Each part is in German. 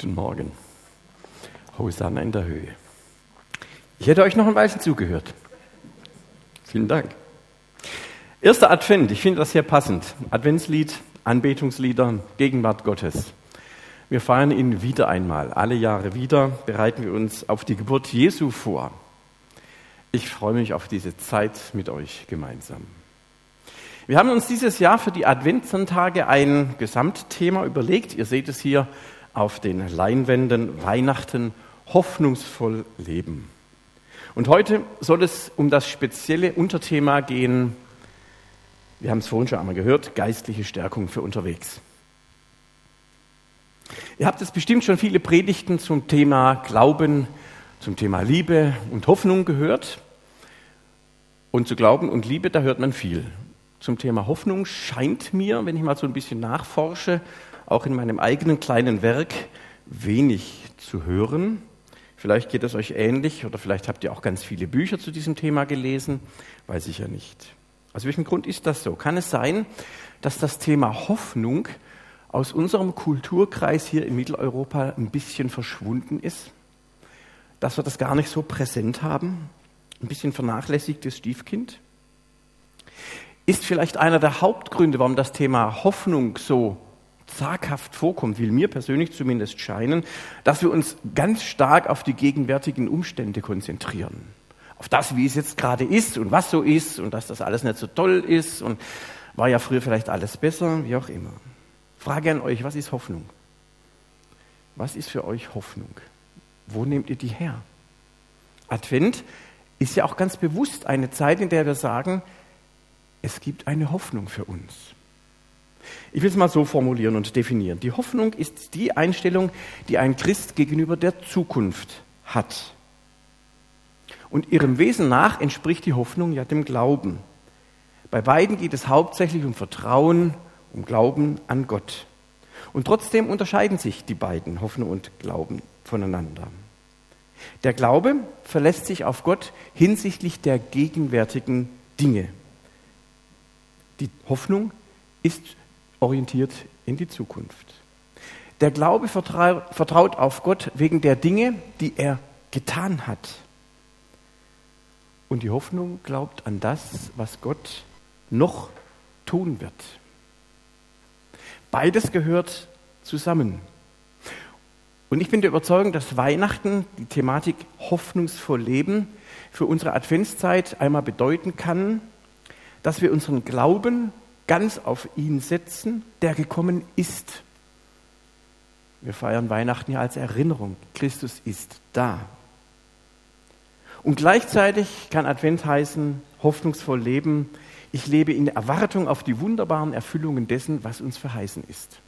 Guten Morgen. Hosanna in der Höhe. Ich hätte euch noch ein Weilchen zugehört. Vielen Dank. Erster Advent, ich finde das sehr passend. Adventslied, Anbetungslieder, Gegenwart Gottes. Wir feiern ihn wieder einmal. Alle Jahre wieder bereiten wir uns auf die Geburt Jesu vor. Ich freue mich auf diese Zeit mit euch gemeinsam. Wir haben uns dieses Jahr für die Adventssonntage ein Gesamtthema überlegt. Ihr seht es hier auf den Leinwänden Weihnachten hoffnungsvoll leben. Und heute soll es um das spezielle Unterthema gehen, wir haben es vorhin schon einmal gehört, geistliche Stärkung für unterwegs. Ihr habt jetzt bestimmt schon viele Predigten zum Thema Glauben, zum Thema Liebe und Hoffnung gehört. Und zu Glauben und Liebe, da hört man viel. Zum Thema Hoffnung scheint mir, wenn ich mal so ein bisschen nachforsche, auch in meinem eigenen kleinen Werk wenig zu hören. Vielleicht geht es euch ähnlich oder vielleicht habt ihr auch ganz viele Bücher zu diesem Thema gelesen, weiß ich ja nicht. Aus welchem Grund ist das so? Kann es sein, dass das Thema Hoffnung aus unserem Kulturkreis hier in Mitteleuropa ein bisschen verschwunden ist? Dass wir das gar nicht so präsent haben? Ein bisschen vernachlässigtes Stiefkind? Ist vielleicht einer der Hauptgründe, warum das Thema Hoffnung so zaghaft vorkommt, will mir persönlich zumindest scheinen, dass wir uns ganz stark auf die gegenwärtigen Umstände konzentrieren. Auf das, wie es jetzt gerade ist und was so ist und dass das alles nicht so toll ist und war ja früher vielleicht alles besser, wie auch immer. Frage an euch, was ist Hoffnung? Was ist für euch Hoffnung? Wo nehmt ihr die her? Advent ist ja auch ganz bewusst eine Zeit, in der wir sagen, es gibt eine Hoffnung für uns. Ich will es mal so formulieren und definieren. Die Hoffnung ist die Einstellung, die ein Christ gegenüber der Zukunft hat. Und ihrem Wesen nach entspricht die Hoffnung ja dem Glauben. Bei beiden geht es hauptsächlich um Vertrauen, um Glauben an Gott. Und trotzdem unterscheiden sich die beiden, Hoffnung und Glauben, voneinander. Der Glaube verlässt sich auf Gott hinsichtlich der gegenwärtigen Dinge. Die Hoffnung ist orientiert in die Zukunft. Der Glaube vertraut auf Gott wegen der Dinge, die er getan hat. Und die Hoffnung glaubt an das, was Gott noch tun wird. Beides gehört zusammen. Und ich bin der Überzeugung, dass Weihnachten die Thematik hoffnungsvoll Leben für unsere Adventszeit einmal bedeuten kann, dass wir unseren Glauben ganz auf ihn setzen, der gekommen ist. Wir feiern Weihnachten ja als Erinnerung. Christus ist da. Und gleichzeitig kann Advent heißen, hoffnungsvoll leben. Ich lebe in Erwartung auf die wunderbaren Erfüllungen dessen, was uns verheißen ist.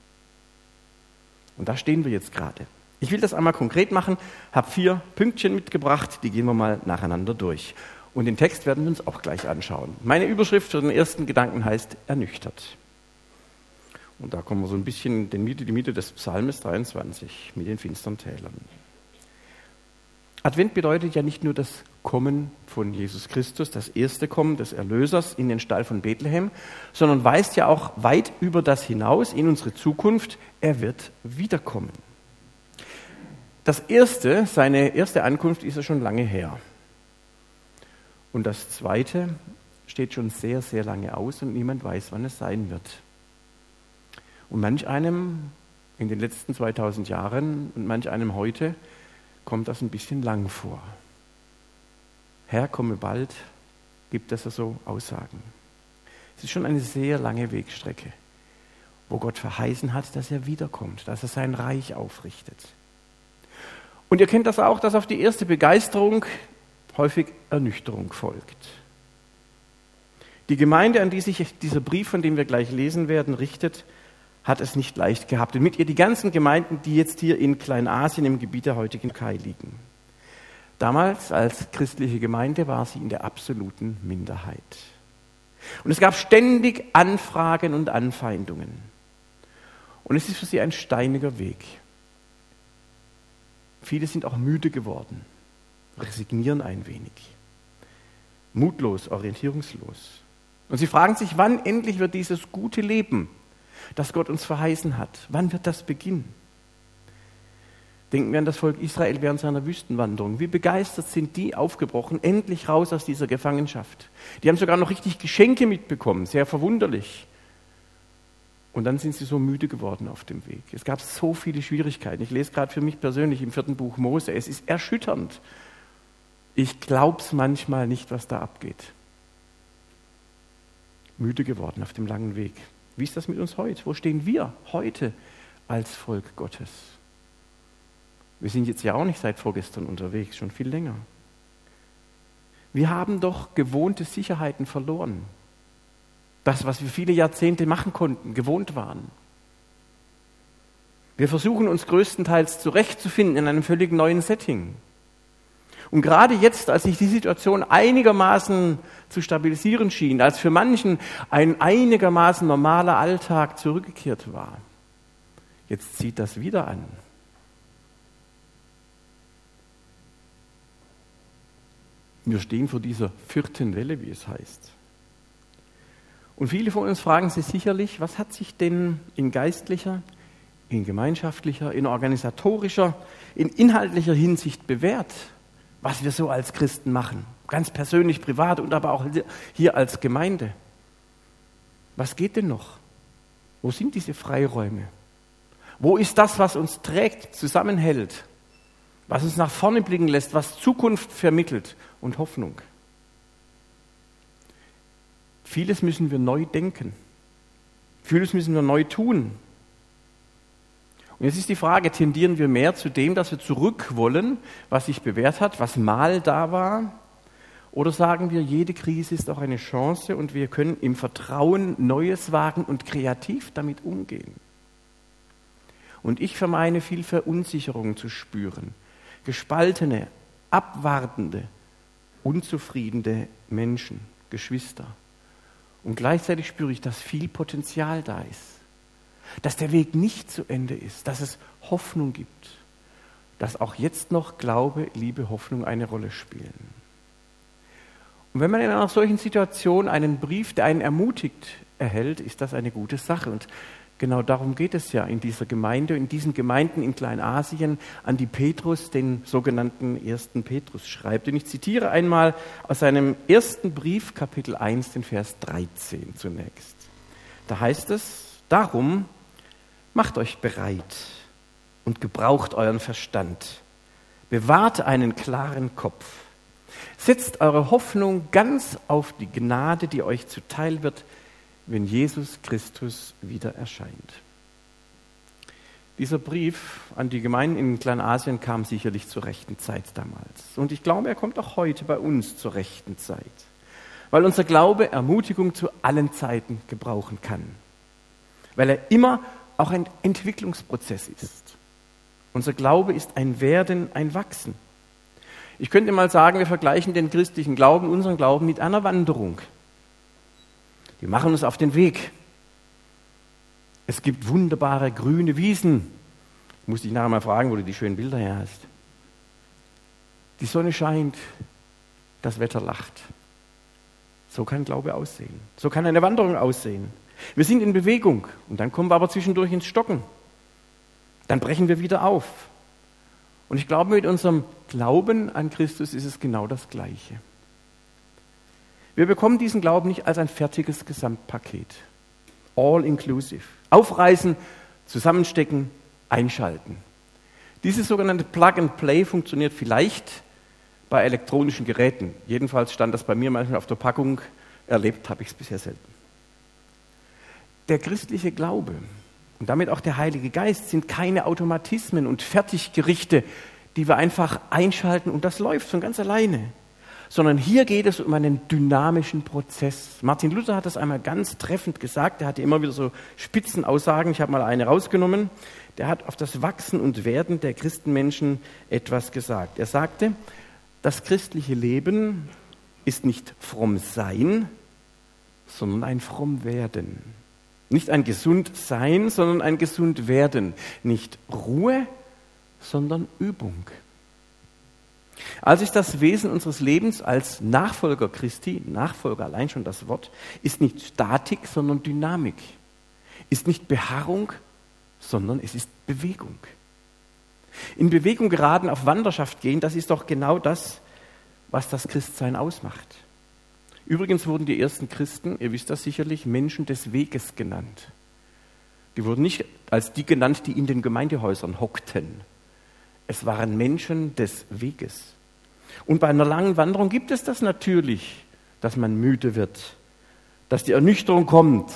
Und da stehen wir jetzt gerade. Ich will das einmal konkret machen, habe vier Pünktchen mitgebracht, die gehen wir mal nacheinander durch. Und den Text werden wir uns auch gleich anschauen. Meine Überschrift für den ersten Gedanken heißt ernüchtert. Und da kommen wir so ein bisschen in die Mitte, des Psalmes 23 mit den finstern Tälern. Advent bedeutet ja nicht nur das Kommen von Jesus Christus, das erste Kommen des Erlösers in den Stall von Bethlehem, sondern weist ja auch weit über das hinaus in unsere Zukunft, er wird wiederkommen. Das erste, seine erste Ankunft ist ja schon lange her. Und das Zweite steht schon sehr, sehr lange aus und niemand weiß, wann es sein wird. Und manch einem in den letzten 2000 Jahren und manch einem heute kommt das ein bisschen lang vor. Herr, komme bald, gibt es so Aussagen. Es ist schon eine sehr lange Wegstrecke, wo Gott verheißen hat, dass er wiederkommt, dass er sein Reich aufrichtet. Und ihr kennt das auch, dass auf die erste Begeisterung häufig Ernüchterung folgt. Die Gemeinde, an die sich dieser Brief, von dem wir gleich lesen werden, richtet, hat es nicht leicht gehabt. Und mit ihr die ganzen Gemeinden, die jetzt hier in Kleinasien im Gebiet der heutigen Kai liegen. Damals als christliche Gemeinde war sie in der absoluten Minderheit. Und es gab ständig Anfragen und Anfeindungen. Und es ist für sie ein steiniger Weg. Viele sind auch müde geworden resignieren ein wenig. Mutlos, orientierungslos. Und sie fragen sich, wann endlich wird dieses gute Leben, das Gott uns verheißen hat, wann wird das beginnen? Denken wir an das Volk Israel während seiner Wüstenwanderung. Wie begeistert sind die aufgebrochen, endlich raus aus dieser Gefangenschaft. Die haben sogar noch richtig Geschenke mitbekommen, sehr verwunderlich. Und dann sind sie so müde geworden auf dem Weg. Es gab so viele Schwierigkeiten. Ich lese gerade für mich persönlich im vierten Buch Mose. Es ist erschütternd. Ich glaube es manchmal nicht, was da abgeht. Müde geworden auf dem langen Weg. Wie ist das mit uns heute? Wo stehen wir heute als Volk Gottes? Wir sind jetzt ja auch nicht seit vorgestern unterwegs, schon viel länger. Wir haben doch gewohnte Sicherheiten verloren. Das, was wir viele Jahrzehnte machen konnten, gewohnt waren. Wir versuchen uns größtenteils zurechtzufinden in einem völlig neuen Setting. Und gerade jetzt, als sich die Situation einigermaßen zu stabilisieren schien, als für manchen ein einigermaßen normaler Alltag zurückgekehrt war, jetzt zieht das wieder an. Wir stehen vor dieser vierten Welle, wie es heißt. Und viele von uns fragen sich sicherlich, was hat sich denn in geistlicher, in gemeinschaftlicher, in organisatorischer, in inhaltlicher Hinsicht bewährt, was wir so als Christen machen, ganz persönlich, privat und aber auch hier als Gemeinde. Was geht denn noch? Wo sind diese Freiräume? Wo ist das, was uns trägt, zusammenhält? was uns nach vorne blicken lässt, was Zukunft vermittelt und Hoffnung. Vieles müssen wir neu denken. Vieles müssen wir neu tun. Und jetzt ist die Frage, tendieren wir mehr zu dem, dass wir zurück wollen, was sich bewährt hat, was mal da war? Oder sagen wir, jede Krise ist auch eine Chance und wir können im Vertrauen Neues wagen und kreativ damit umgehen? Und ich vermeine viel Verunsicherung zu spüren gespaltene, abwartende, unzufriedene Menschen, Geschwister. Und gleichzeitig spüre ich, dass viel Potenzial da ist, dass der Weg nicht zu Ende ist, dass es Hoffnung gibt, dass auch jetzt noch Glaube, Liebe, Hoffnung eine Rolle spielen. Und wenn man in einer solchen Situation einen Brief, der einen ermutigt, erhält, ist das eine gute Sache. Und Genau darum geht es ja in dieser Gemeinde, in diesen Gemeinden in Kleinasien, an die Petrus, den sogenannten ersten Petrus, schreibt. Und ich zitiere einmal aus seinem ersten Brief, Kapitel 1, den Vers 13 zunächst. Da heißt es, darum macht euch bereit und gebraucht euren Verstand. Bewahrt einen klaren Kopf. Setzt eure Hoffnung ganz auf die Gnade, die euch zuteil wird, wenn Jesus Christus wieder erscheint. Dieser Brief an die Gemeinden in Kleinasien kam sicherlich zur rechten Zeit damals. Und ich glaube, er kommt auch heute bei uns zur rechten Zeit, weil unser Glaube Ermutigung zu allen Zeiten gebrauchen kann, weil er immer auch ein Entwicklungsprozess ist. Unser Glaube ist ein Werden, ein Wachsen. Ich könnte mal sagen, wir vergleichen den christlichen Glauben, unseren Glauben mit einer Wanderung. Wir machen uns auf den Weg. Es gibt wunderbare grüne Wiesen. Ich muss dich nachher mal fragen, wo du die schönen Bilder her hast. Die Sonne scheint, das Wetter lacht. So kann Glaube aussehen. So kann eine Wanderung aussehen. Wir sind in Bewegung und dann kommen wir aber zwischendurch ins Stocken. Dann brechen wir wieder auf. Und ich glaube, mit unserem Glauben an Christus ist es genau das Gleiche. Wir bekommen diesen Glauben nicht als ein fertiges Gesamtpaket. All inclusive. Aufreißen, zusammenstecken, einschalten. Dieses sogenannte Plug and Play funktioniert vielleicht bei elektronischen Geräten. Jedenfalls stand das bei mir manchmal auf der Packung. Erlebt habe ich es bisher selten. Der christliche Glaube und damit auch der Heilige Geist sind keine Automatismen und Fertiggerichte, die wir einfach einschalten und das läuft von ganz alleine sondern hier geht es um einen dynamischen Prozess. Martin Luther hat das einmal ganz treffend gesagt. Er hatte immer wieder so Spitzenaussagen. Ich habe mal eine rausgenommen. Der hat auf das Wachsen und Werden der Christenmenschen etwas gesagt. Er sagte, das christliche Leben ist nicht fromm sein, sondern ein fromm werden. Nicht ein gesund sein, sondern ein gesund werden. Nicht Ruhe, sondern Übung. Also ist das Wesen unseres Lebens als Nachfolger Christi, Nachfolger allein schon das Wort, ist nicht Statik, sondern Dynamik. Ist nicht Beharrung, sondern es ist Bewegung. In Bewegung geraten, auf Wanderschaft gehen, das ist doch genau das, was das Christsein ausmacht. Übrigens wurden die ersten Christen, ihr wisst das sicherlich, Menschen des Weges genannt. Die wurden nicht als die genannt, die in den Gemeindehäusern hockten. Es waren Menschen des Weges. Und bei einer langen Wanderung gibt es das natürlich, dass man müde wird, dass die Ernüchterung kommt,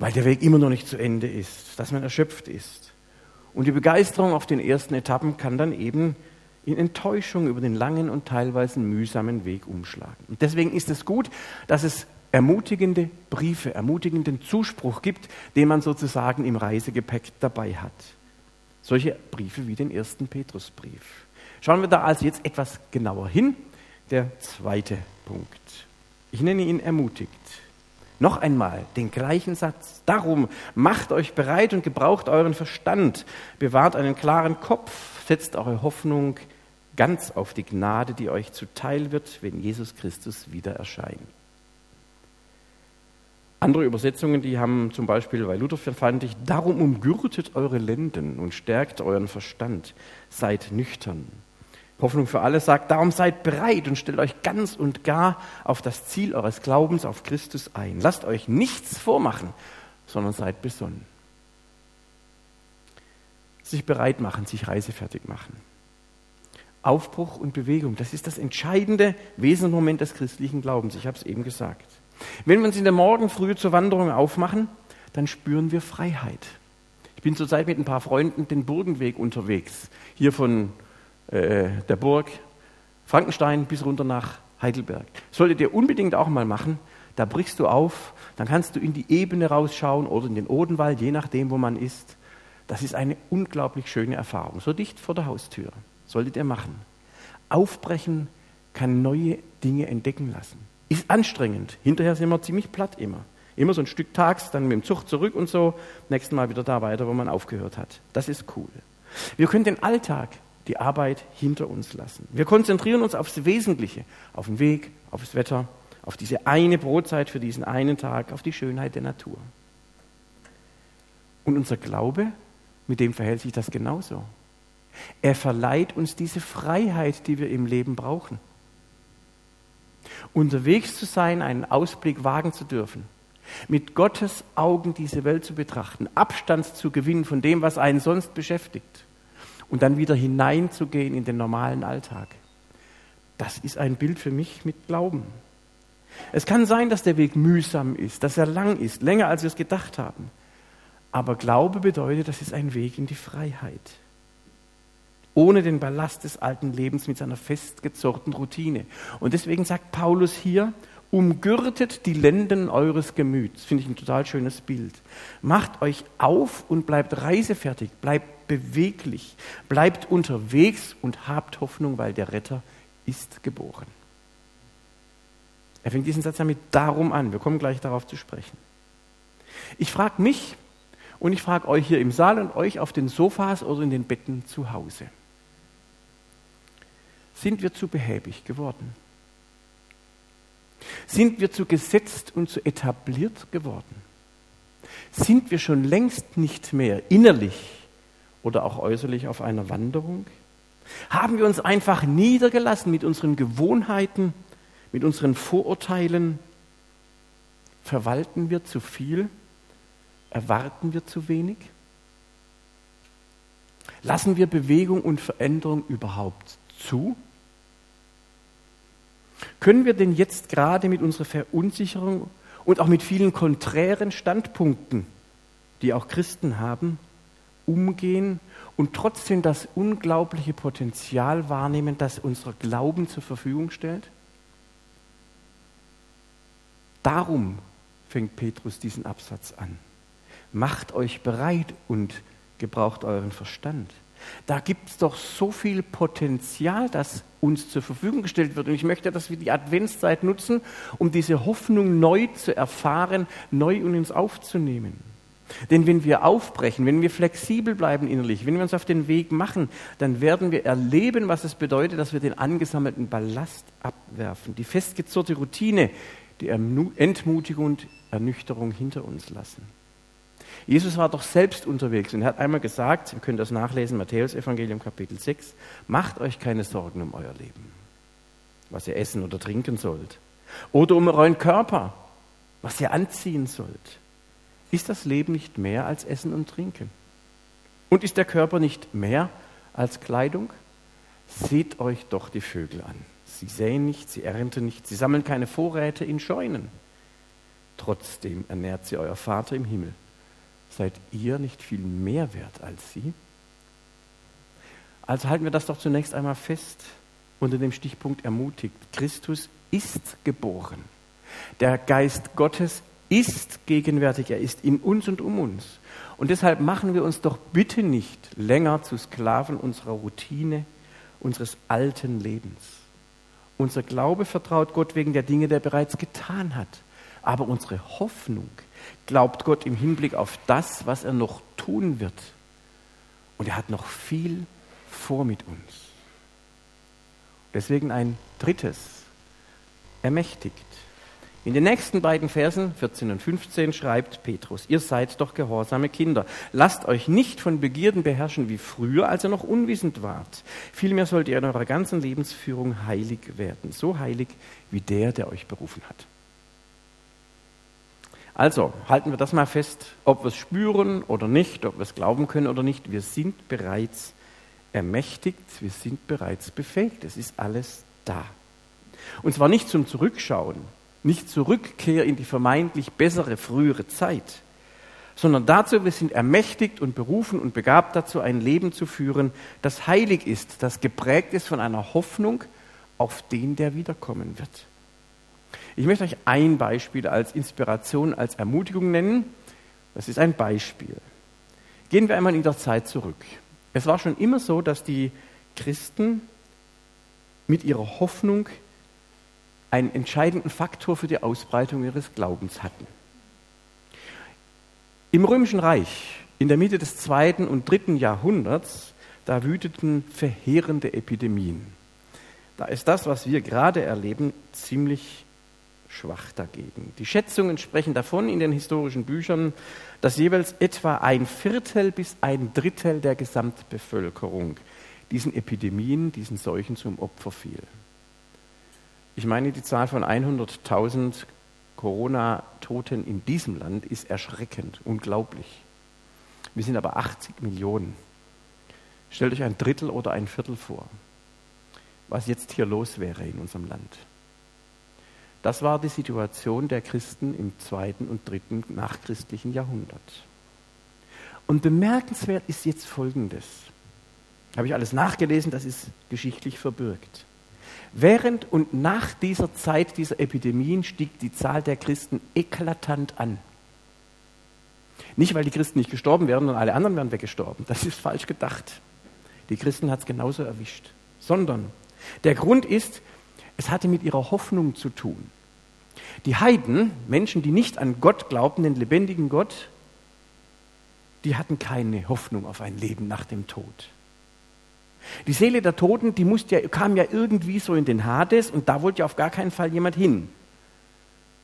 weil der Weg immer noch nicht zu Ende ist, dass man erschöpft ist. Und die Begeisterung auf den ersten Etappen kann dann eben in Enttäuschung über den langen und teilweise mühsamen Weg umschlagen. Und deswegen ist es gut, dass es ermutigende Briefe, ermutigenden Zuspruch gibt, den man sozusagen im Reisegepäck dabei hat. Solche Briefe wie den ersten Petrusbrief. Schauen wir da also jetzt etwas genauer hin. Der zweite Punkt. Ich nenne ihn ermutigt. Noch einmal den gleichen Satz. Darum macht euch bereit und gebraucht euren Verstand, bewahrt einen klaren Kopf, setzt eure Hoffnung ganz auf die Gnade, die euch zuteil wird, wenn Jesus Christus wieder erscheint. Andere Übersetzungen, die haben zum Beispiel bei Luther fand ich, darum umgürtet eure Lenden und stärkt euren Verstand, seid nüchtern. Hoffnung für alle sagt, darum seid bereit und stellt euch ganz und gar auf das Ziel eures Glaubens auf Christus ein. Lasst euch nichts vormachen, sondern seid besonnen. Sich bereit machen, sich reisefertig machen. Aufbruch und Bewegung, das ist das entscheidende Wesensmoment des christlichen Glaubens. Ich habe es eben gesagt. Wenn wir uns in der Morgenfrühe zur Wanderung aufmachen, dann spüren wir Freiheit. Ich bin zurzeit mit ein paar Freunden den Burgenweg unterwegs, hier von äh, der Burg Frankenstein bis runter nach Heidelberg. Solltet ihr unbedingt auch mal machen. Da brichst du auf, dann kannst du in die Ebene rausschauen oder in den Odenwald, je nachdem, wo man ist. Das ist eine unglaublich schöne Erfahrung, so dicht vor der Haustür. Solltet ihr machen. Aufbrechen kann neue Dinge entdecken lassen. Ist anstrengend. Hinterher sind wir ziemlich platt immer. Immer so ein Stück tags, dann mit dem Zug zurück und so. Nächstes Mal wieder da weiter, wo man aufgehört hat. Das ist cool. Wir können den Alltag die Arbeit hinter uns lassen. Wir konzentrieren uns aufs Wesentliche, auf den Weg, aufs Wetter, auf diese eine Brotzeit für diesen einen Tag, auf die Schönheit der Natur. Und unser Glaube, mit dem verhält sich das genauso. Er verleiht uns diese Freiheit, die wir im Leben brauchen. Unterwegs zu sein, einen Ausblick wagen zu dürfen, mit Gottes Augen diese Welt zu betrachten, Abstand zu gewinnen von dem, was einen sonst beschäftigt und dann wieder hineinzugehen in den normalen Alltag. Das ist ein Bild für mich mit Glauben. Es kann sein, dass der Weg mühsam ist, dass er lang ist, länger als wir es gedacht haben. Aber Glaube bedeutet, das ist ein Weg in die Freiheit. Ohne den Ballast des alten Lebens mit seiner festgezurrten Routine. Und deswegen sagt Paulus hier, umgürtet die Lenden eures Gemüts. Finde ich ein total schönes Bild. Macht euch auf und bleibt reisefertig, bleibt beweglich, bleibt unterwegs und habt Hoffnung, weil der Retter ist geboren. Er fängt diesen Satz damit darum an. Wir kommen gleich darauf zu sprechen. Ich frage mich und ich frage euch hier im Saal und euch auf den Sofas oder in den Betten zu Hause. Sind wir zu behäbig geworden? Sind wir zu gesetzt und zu etabliert geworden? Sind wir schon längst nicht mehr innerlich oder auch äußerlich auf einer Wanderung? Haben wir uns einfach niedergelassen mit unseren Gewohnheiten, mit unseren Vorurteilen? Verwalten wir zu viel? Erwarten wir zu wenig? Lassen wir Bewegung und Veränderung überhaupt zu? Können wir denn jetzt gerade mit unserer Verunsicherung und auch mit vielen konträren Standpunkten, die auch Christen haben, umgehen und trotzdem das unglaubliche Potenzial wahrnehmen, das unser Glauben zur Verfügung stellt? Darum fängt Petrus diesen Absatz an. Macht euch bereit und gebraucht euren Verstand. Da gibt es doch so viel Potenzial, das uns zur Verfügung gestellt wird. Und ich möchte, dass wir die Adventszeit nutzen, um diese Hoffnung neu zu erfahren, neu in uns aufzunehmen. Denn wenn wir aufbrechen, wenn wir flexibel bleiben innerlich, wenn wir uns auf den Weg machen, dann werden wir erleben, was es bedeutet, dass wir den angesammelten Ballast abwerfen, die festgezurrte Routine, die Entmutigung und Ernüchterung hinter uns lassen. Jesus war doch selbst unterwegs und er hat einmal gesagt, ihr könnt das nachlesen, Matthäus Evangelium Kapitel 6, macht euch keine Sorgen um euer Leben, was ihr essen oder trinken sollt, oder um euren Körper, was ihr anziehen sollt. Ist das Leben nicht mehr als Essen und Trinken? Und ist der Körper nicht mehr als Kleidung? Seht euch doch die Vögel an. Sie säen nicht, sie ernten nicht, sie sammeln keine Vorräte in Scheunen. Trotzdem ernährt sie euer Vater im Himmel. Seid ihr nicht viel mehr wert als sie? Also halten wir das doch zunächst einmal fest unter dem Stichpunkt ermutigt. Christus ist geboren. Der Geist Gottes ist gegenwärtig. Er ist in uns und um uns. Und deshalb machen wir uns doch bitte nicht länger zu Sklaven unserer Routine, unseres alten Lebens. Unser Glaube vertraut Gott wegen der Dinge, die er bereits getan hat. Aber unsere Hoffnung glaubt Gott im Hinblick auf das, was er noch tun wird. Und er hat noch viel vor mit uns. Deswegen ein drittes, ermächtigt. In den nächsten beiden Versen, 14 und 15, schreibt Petrus, ihr seid doch gehorsame Kinder. Lasst euch nicht von Begierden beherrschen wie früher, als ihr noch unwissend wart. Vielmehr sollt ihr in eurer ganzen Lebensführung heilig werden, so heilig wie der, der euch berufen hat. Also halten wir das mal fest, ob wir es spüren oder nicht, ob wir es glauben können oder nicht. Wir sind bereits ermächtigt, wir sind bereits befähigt. Es ist alles da. Und zwar nicht zum Zurückschauen, nicht zur Rückkehr in die vermeintlich bessere frühere Zeit, sondern dazu, wir sind ermächtigt und berufen und begabt dazu, ein Leben zu führen, das heilig ist, das geprägt ist von einer Hoffnung auf den, der wiederkommen wird. Ich möchte euch ein Beispiel als Inspiration, als Ermutigung nennen. Das ist ein Beispiel. Gehen wir einmal in der Zeit zurück. Es war schon immer so, dass die Christen mit ihrer Hoffnung einen entscheidenden Faktor für die Ausbreitung ihres Glaubens hatten. Im Römischen Reich, in der Mitte des zweiten und dritten Jahrhunderts, da wüteten verheerende Epidemien. Da ist das, was wir gerade erleben, ziemlich schwach dagegen. Die Schätzungen sprechen davon in den historischen Büchern, dass jeweils etwa ein Viertel bis ein Drittel der Gesamtbevölkerung diesen Epidemien, diesen Seuchen zum Opfer fiel. Ich meine, die Zahl von 100.000 Corona-Toten in diesem Land ist erschreckend, unglaublich. Wir sind aber 80 Millionen. Stellt euch ein Drittel oder ein Viertel vor, was jetzt hier los wäre in unserem Land. Das war die Situation der Christen im zweiten und dritten nachchristlichen Jahrhundert. Und bemerkenswert ist jetzt Folgendes. Habe ich alles nachgelesen, das ist geschichtlich verbürgt. Während und nach dieser Zeit dieser Epidemien stieg die Zahl der Christen eklatant an. Nicht, weil die Christen nicht gestorben wären und alle anderen wären weggestorben. Das ist falsch gedacht. Die Christen hat es genauso erwischt. Sondern der Grund ist, es hatte mit ihrer Hoffnung zu tun. Die Heiden, Menschen, die nicht an Gott glaubten, den lebendigen Gott, die hatten keine Hoffnung auf ein Leben nach dem Tod. Die Seele der Toten, die ja, kam ja irgendwie so in den Hades und da wollte ja auf gar keinen Fall jemand hin.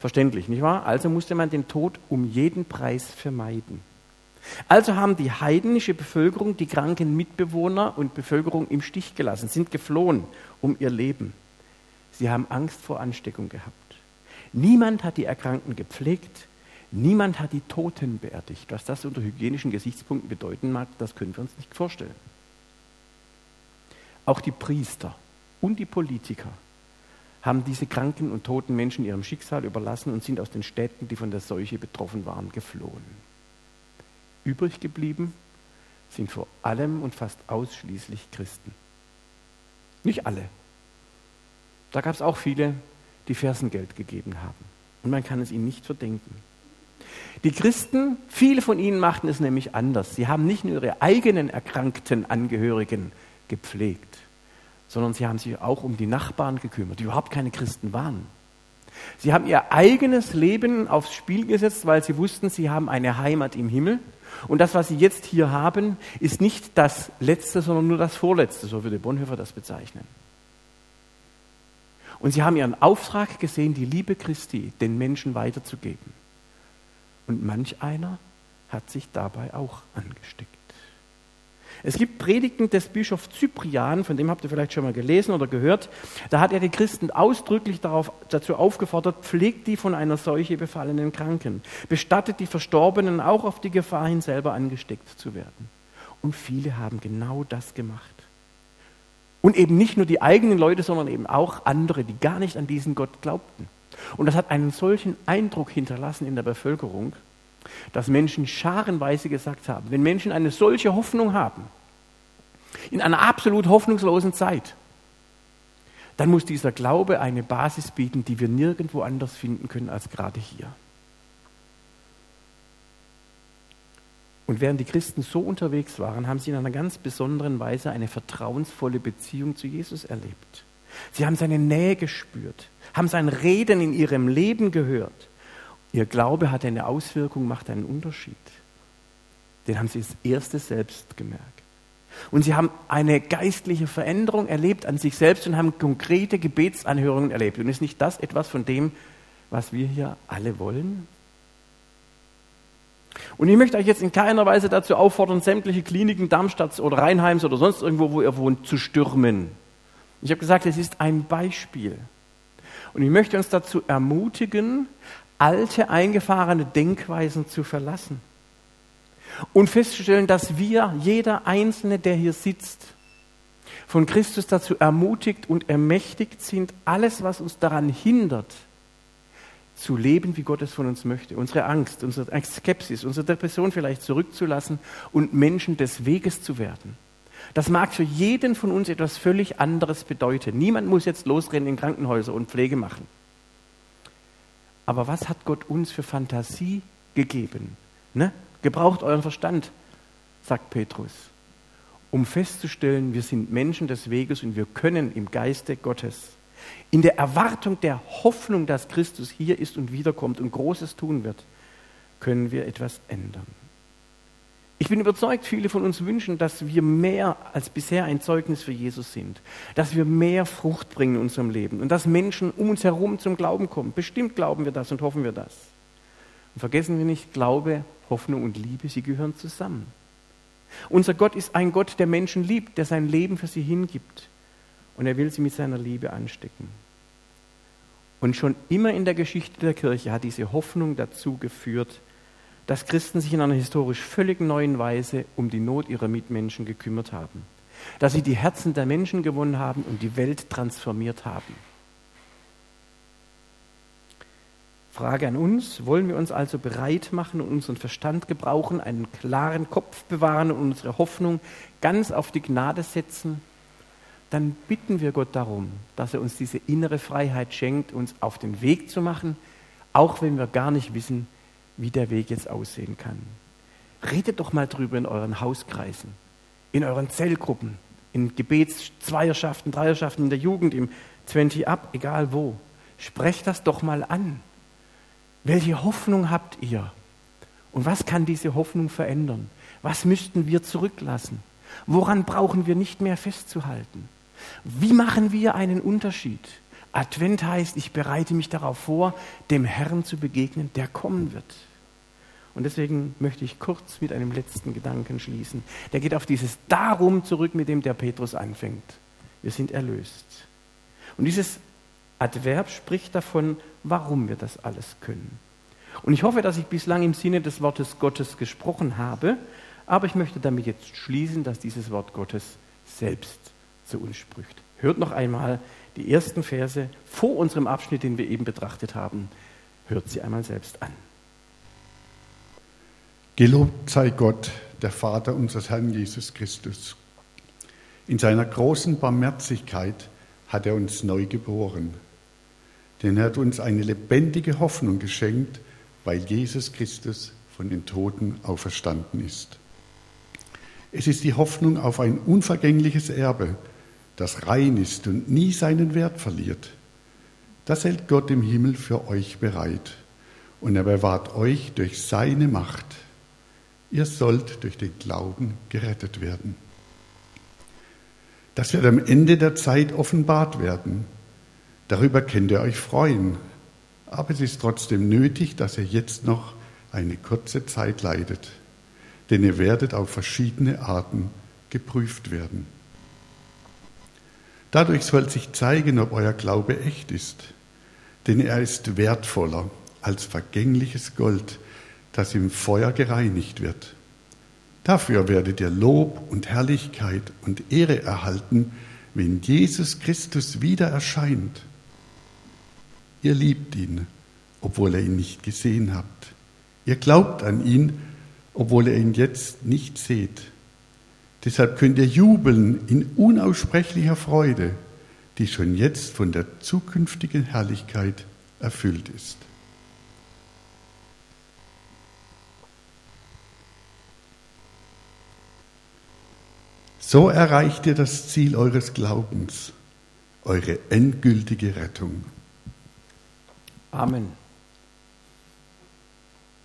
Verständlich, nicht wahr? Also musste man den Tod um jeden Preis vermeiden. Also haben die heidnische Bevölkerung die kranken Mitbewohner und Bevölkerung im Stich gelassen, sind geflohen um ihr Leben. Sie haben Angst vor Ansteckung gehabt. Niemand hat die Erkrankten gepflegt, niemand hat die Toten beerdigt. Was das unter hygienischen Gesichtspunkten bedeuten mag, das können wir uns nicht vorstellen. Auch die Priester und die Politiker haben diese kranken und toten Menschen ihrem Schicksal überlassen und sind aus den Städten, die von der Seuche betroffen waren, geflohen. Übrig geblieben sind vor allem und fast ausschließlich Christen. Nicht alle. Da gab es auch viele, die Fersengeld gegeben haben. Und man kann es ihnen nicht verdenken. Die Christen, viele von ihnen machten es nämlich anders. Sie haben nicht nur ihre eigenen erkrankten Angehörigen gepflegt, sondern sie haben sich auch um die Nachbarn gekümmert, die überhaupt keine Christen waren. Sie haben ihr eigenes Leben aufs Spiel gesetzt, weil sie wussten, sie haben eine Heimat im Himmel. Und das, was sie jetzt hier haben, ist nicht das Letzte, sondern nur das Vorletzte, so würde Bonhoeffer das bezeichnen. Und sie haben ihren Auftrag gesehen, die Liebe Christi den Menschen weiterzugeben. Und manch einer hat sich dabei auch angesteckt. Es gibt Predigten des Bischofs Cyprian, von dem habt ihr vielleicht schon mal gelesen oder gehört. Da hat er die Christen ausdrücklich darauf, dazu aufgefordert, pflegt die von einer Seuche befallenen Kranken, bestattet die Verstorbenen auch auf die Gefahr hin, selber angesteckt zu werden. Und viele haben genau das gemacht. Und eben nicht nur die eigenen Leute, sondern eben auch andere, die gar nicht an diesen Gott glaubten. Und das hat einen solchen Eindruck hinterlassen in der Bevölkerung, dass Menschen scharenweise gesagt haben, wenn Menschen eine solche Hoffnung haben, in einer absolut hoffnungslosen Zeit, dann muss dieser Glaube eine Basis bieten, die wir nirgendwo anders finden können als gerade hier. Und während die Christen so unterwegs waren, haben sie in einer ganz besonderen Weise eine vertrauensvolle Beziehung zu Jesus erlebt. Sie haben seine Nähe gespürt, haben sein Reden in ihrem Leben gehört Ihr Glaube hat eine Auswirkung, macht einen Unterschied. Den haben sie als erstes selbst gemerkt. Und sie haben eine geistliche Veränderung erlebt an sich selbst und haben konkrete Gebetsanhörungen erlebt. Und ist nicht das etwas von dem, was wir hier alle wollen? Und ich möchte euch jetzt in keiner Weise dazu auffordern, sämtliche Kliniken Darmstadts oder Rheinheims oder sonst irgendwo, wo ihr wohnt, zu stürmen. Ich habe gesagt, es ist ein Beispiel. Und ich möchte uns dazu ermutigen, alte, eingefahrene Denkweisen zu verlassen und festzustellen, dass wir, jeder Einzelne, der hier sitzt, von Christus dazu ermutigt und ermächtigt sind, alles, was uns daran hindert, zu leben, wie Gott es von uns möchte, unsere Angst, unsere Skepsis, unsere Depression vielleicht zurückzulassen und Menschen des Weges zu werden. Das mag für jeden von uns etwas völlig anderes bedeuten. Niemand muss jetzt losrennen in Krankenhäuser und Pflege machen. Aber was hat Gott uns für Fantasie gegeben? Ne? Gebraucht euren Verstand, sagt Petrus, um festzustellen, wir sind Menschen des Weges und wir können im Geiste Gottes, in der Erwartung der Hoffnung, dass Christus hier ist und wiederkommt und Großes tun wird, können wir etwas ändern. Ich bin überzeugt, viele von uns wünschen, dass wir mehr als bisher ein Zeugnis für Jesus sind, dass wir mehr Frucht bringen in unserem Leben und dass Menschen um uns herum zum Glauben kommen. Bestimmt glauben wir das und hoffen wir das. Und vergessen wir nicht, Glaube, Hoffnung und Liebe, sie gehören zusammen. Unser Gott ist ein Gott, der Menschen liebt, der sein Leben für sie hingibt und er will sie mit seiner Liebe anstecken. Und schon immer in der Geschichte der Kirche hat diese Hoffnung dazu geführt, dass Christen sich in einer historisch völlig neuen Weise um die Not ihrer Mitmenschen gekümmert haben. Dass sie die Herzen der Menschen gewonnen haben und die Welt transformiert haben. Frage an uns, wollen wir uns also bereit machen und unseren Verstand gebrauchen, einen klaren Kopf bewahren und unsere Hoffnung ganz auf die Gnade setzen? Dann bitten wir Gott darum, dass er uns diese innere Freiheit schenkt, uns auf den Weg zu machen, auch wenn wir gar nicht wissen, wie der Weg jetzt aussehen kann. Redet doch mal drüber in euren Hauskreisen, in euren Zellgruppen, in Gebetszweierschaften, Dreierschaften, in der Jugend, im 20 Up, egal wo. Sprecht das doch mal an. Welche Hoffnung habt ihr? Und was kann diese Hoffnung verändern? Was müssten wir zurücklassen? Woran brauchen wir nicht mehr festzuhalten? Wie machen wir einen Unterschied? Advent heißt, ich bereite mich darauf vor, dem Herrn zu begegnen, der kommen wird. Und deswegen möchte ich kurz mit einem letzten Gedanken schließen. Der geht auf dieses Darum zurück, mit dem der Petrus anfängt. Wir sind erlöst. Und dieses Adverb spricht davon, warum wir das alles können. Und ich hoffe, dass ich bislang im Sinne des Wortes Gottes gesprochen habe, aber ich möchte damit jetzt schließen, dass dieses Wort Gottes selbst zu uns spricht. Hört noch einmal die ersten Verse vor unserem Abschnitt, den wir eben betrachtet haben. Hört sie einmal selbst an. Gelobt sei Gott, der Vater unseres Herrn Jesus Christus. In seiner großen Barmherzigkeit hat er uns neu geboren. Denn er hat uns eine lebendige Hoffnung geschenkt, weil Jesus Christus von den Toten auferstanden ist. Es ist die Hoffnung auf ein unvergängliches Erbe, das rein ist und nie seinen Wert verliert. Das hält Gott im Himmel für euch bereit und er bewahrt euch durch seine Macht. Ihr sollt durch den Glauben gerettet werden. Das wird am Ende der Zeit offenbart werden. Darüber könnt ihr euch freuen. Aber es ist trotzdem nötig, dass ihr jetzt noch eine kurze Zeit leidet, denn ihr werdet auf verschiedene Arten geprüft werden. Dadurch soll sich zeigen, ob euer Glaube echt ist, denn er ist wertvoller als vergängliches Gold, das im Feuer gereinigt wird. Dafür werdet ihr Lob und Herrlichkeit und Ehre erhalten, wenn Jesus Christus wieder erscheint. Ihr liebt ihn, obwohl ihr ihn nicht gesehen habt. Ihr glaubt an ihn, obwohl ihr ihn jetzt nicht seht. Deshalb könnt ihr jubeln in unaussprechlicher Freude, die schon jetzt von der zukünftigen Herrlichkeit erfüllt ist. So erreicht ihr das Ziel eures Glaubens, eure endgültige Rettung. Amen.